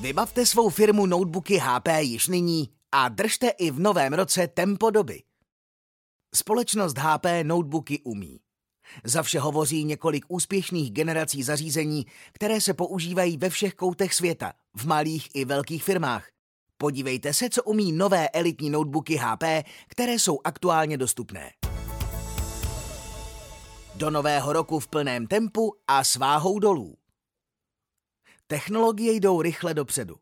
Vybavte svou firmu notebooky HP již nyní a držte i v novém roce tempo doby. Společnost HP notebooky umí. Za vše hovoří několik úspěšných generací zařízení, které se používají ve všech koutech světa, v malých i velkých firmách. Podívejte se, co umí nové elitní notebooky HP, které jsou aktuálně dostupné. Do nového roku v plném tempu a sváhou dolů. Technologie jdou rychle dopředu.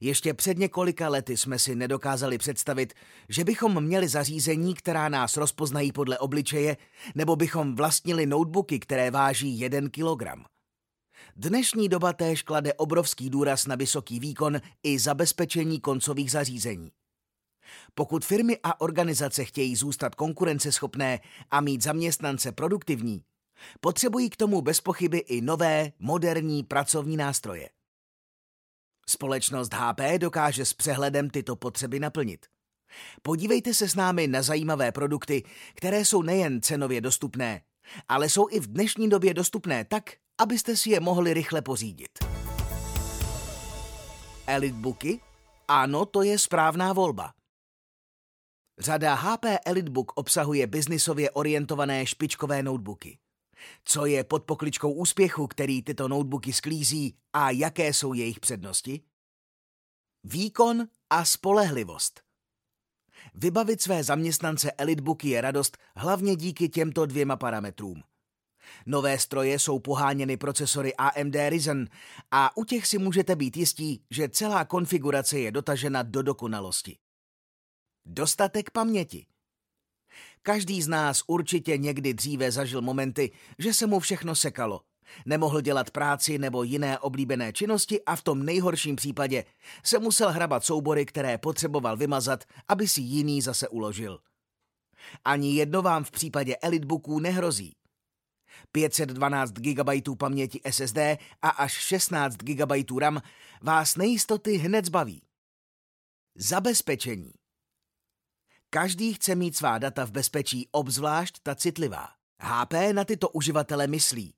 Ještě před několika lety jsme si nedokázali představit, že bychom měli zařízení, která nás rozpoznají podle obličeje, nebo bychom vlastnili notebooky, které váží 1 kilogram. Dnešní doba též klade obrovský důraz na vysoký výkon i zabezpečení koncových zařízení. Pokud firmy a organizace chtějí zůstat konkurenceschopné a mít zaměstnance produktivní, potřebují k tomu bez pochyby i nové, moderní pracovní nástroje. Společnost HP dokáže s přehledem tyto potřeby naplnit. Podívejte se s námi na zajímavé produkty, které jsou nejen cenově dostupné, ale jsou i v dnešní době dostupné tak, abyste si je mohli rychle pořídit. Elitebooky? Ano, to je správná volba. Řada HP Elitebook obsahuje biznisově orientované špičkové notebooky. Co je pod pokličkou úspěchu, který tyto notebooky sklízí a jaké jsou jejich přednosti? Výkon a spolehlivost. Vybavit své zaměstnance Elitebooky je radost hlavně díky těmto dvěma parametrům. Nové stroje jsou poháněny procesory AMD Ryzen a u těch si můžete být jistí, že celá konfigurace je dotažena do dokonalosti. Dostatek paměti. Každý z nás určitě někdy dříve zažil momenty, že se mu všechno sekalo. Nemohl dělat práci nebo jiné oblíbené činnosti a v tom nejhorším případě se musel hrabat soubory, které potřeboval vymazat, aby si jiný zase uložil. Ani jedno vám v případě Elitebooků nehrozí. 512 GB paměti SSD a až 16 GB RAM vás nejistoty hned zbaví. Zabezpečení. Každý chce mít svá data v bezpečí, obzvlášť ta citlivá. HP na tyto uživatele myslí.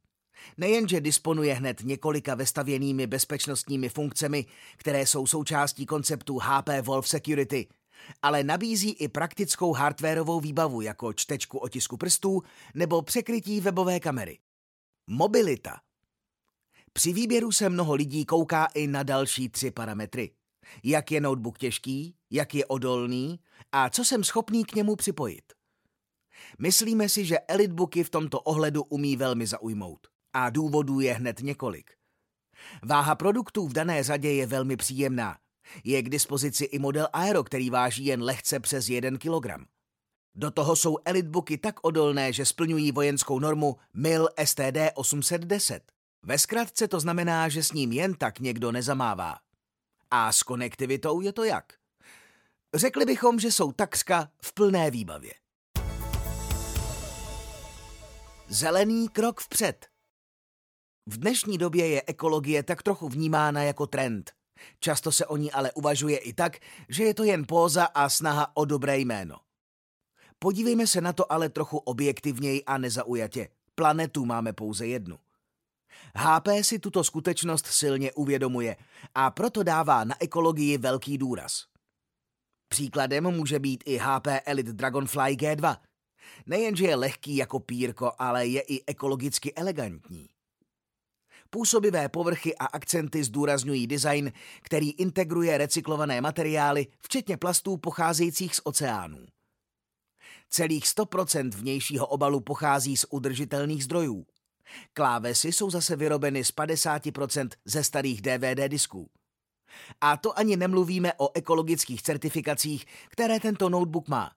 Nejenže disponuje hned několika vestavěnými bezpečnostními funkcemi, které jsou součástí konceptu HP Wolf Security, ale nabízí i praktickou hardwareovou výbavu jako čtečku otisku prstů nebo překrytí webové kamery. Mobilita. Při výběru se mnoho lidí kouká i na další tři parametry. Jak je notebook těžký, jak je odolný a co jsem schopný k němu připojit. Myslíme si, že Elitebooky v tomto ohledu umí velmi zaujmout. A důvodů je hned několik. Váha produktů v dané řadě je velmi příjemná. Je k dispozici i model Aero, který váží jen lehce přes 1 kg. Do toho jsou Elitebooky tak odolné, že splňují vojenskou normu MIL STD 810. Ve zkratce to znamená, že s ním jen tak někdo nezamává. A s konektivitou je to jak? Řekli bychom, že jsou takřka v plné výbavě. Zelený krok vpřed. V dnešní době je ekologie tak trochu vnímána jako trend. Často se o ní ale uvažuje i tak, že je to jen póza a snaha o dobré jméno. Podívejme se na to ale trochu objektivněji a nezaujatě. Planetu máme pouze jednu. HP si tuto skutečnost silně uvědomuje a proto dává na ekologii velký důraz. Příkladem může být i HP Elite Dragonfly G2. Nejenže je lehký jako pírko, ale je i ekologicky elegantní. Působivé povrchy a akcenty zdůrazňují design, který integruje recyklované materiály, včetně plastů pocházejících z oceánů. Celých 100% vnějšího obalu pochází z udržitelných zdrojů. Klávesy jsou zase vyrobeny z 50% ze starých DVD disků. A to ani nemluvíme o ekologických certifikacích, které tento notebook má.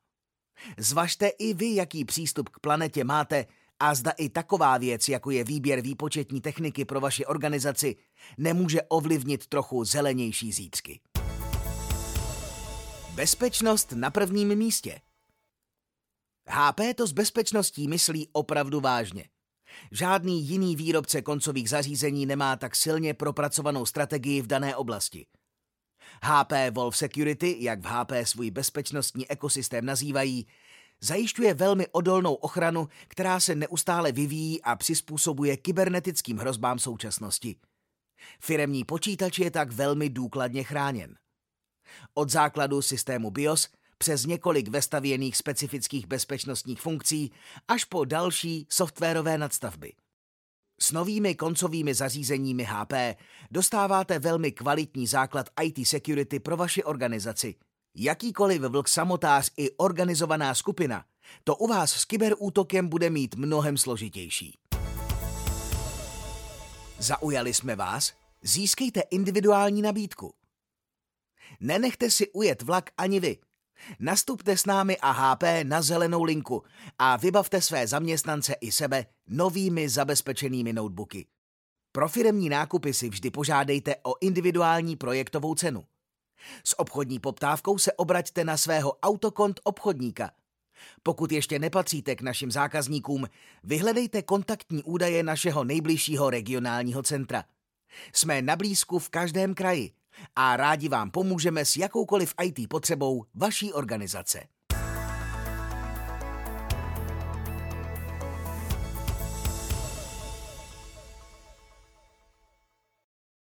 Zvažte i vy, jaký přístup k planetě máte a zda i taková věc, jako je výběr výpočetní techniky pro vaši organizaci, nemůže ovlivnit trochu zelenější zítřky. Bezpečnost na prvním místě. HP to s bezpečností myslí opravdu vážně. Žádný jiný výrobce koncových zařízení nemá tak silně propracovanou strategii v dané oblasti. HP Wolf Security, jak v HP svůj bezpečnostní ekosystém nazývají, zajišťuje velmi odolnou ochranu, která se neustále vyvíjí a přizpůsobuje kybernetickým hrozbám současnosti. Firemní počítač je tak velmi důkladně chráněn. Od základu systému BIOS přes několik vestavěných specifických bezpečnostních funkcí až po další softwarové nadstavby. S novými koncovými zařízeními HP dostáváte velmi kvalitní základ IT security pro vaši organizaci. Jakýkoliv vlk samotář i organizovaná skupina, to u vás s kyberútokem bude mít mnohem složitější. Zaujali jsme vás? Získejte individuální nabídku. Nenechte si ujet vlak ani vy. Nastupte s námi a HP na zelenou linku a vybavte své zaměstnance i sebe novými zabezpečenými notebooky. Pro firemní nákupy si vždy požádejte o individuální projektovou cenu. S obchodní poptávkou se obraťte na svého autokont obchodníka. Pokud ještě nepatříte k našim zákazníkům, vyhledejte kontaktní údaje našeho nejbližšího regionálního centra. Jsme na blízku v každém kraji a rádi vám pomůžeme s jakoukoliv IT potřebou vaší organizace.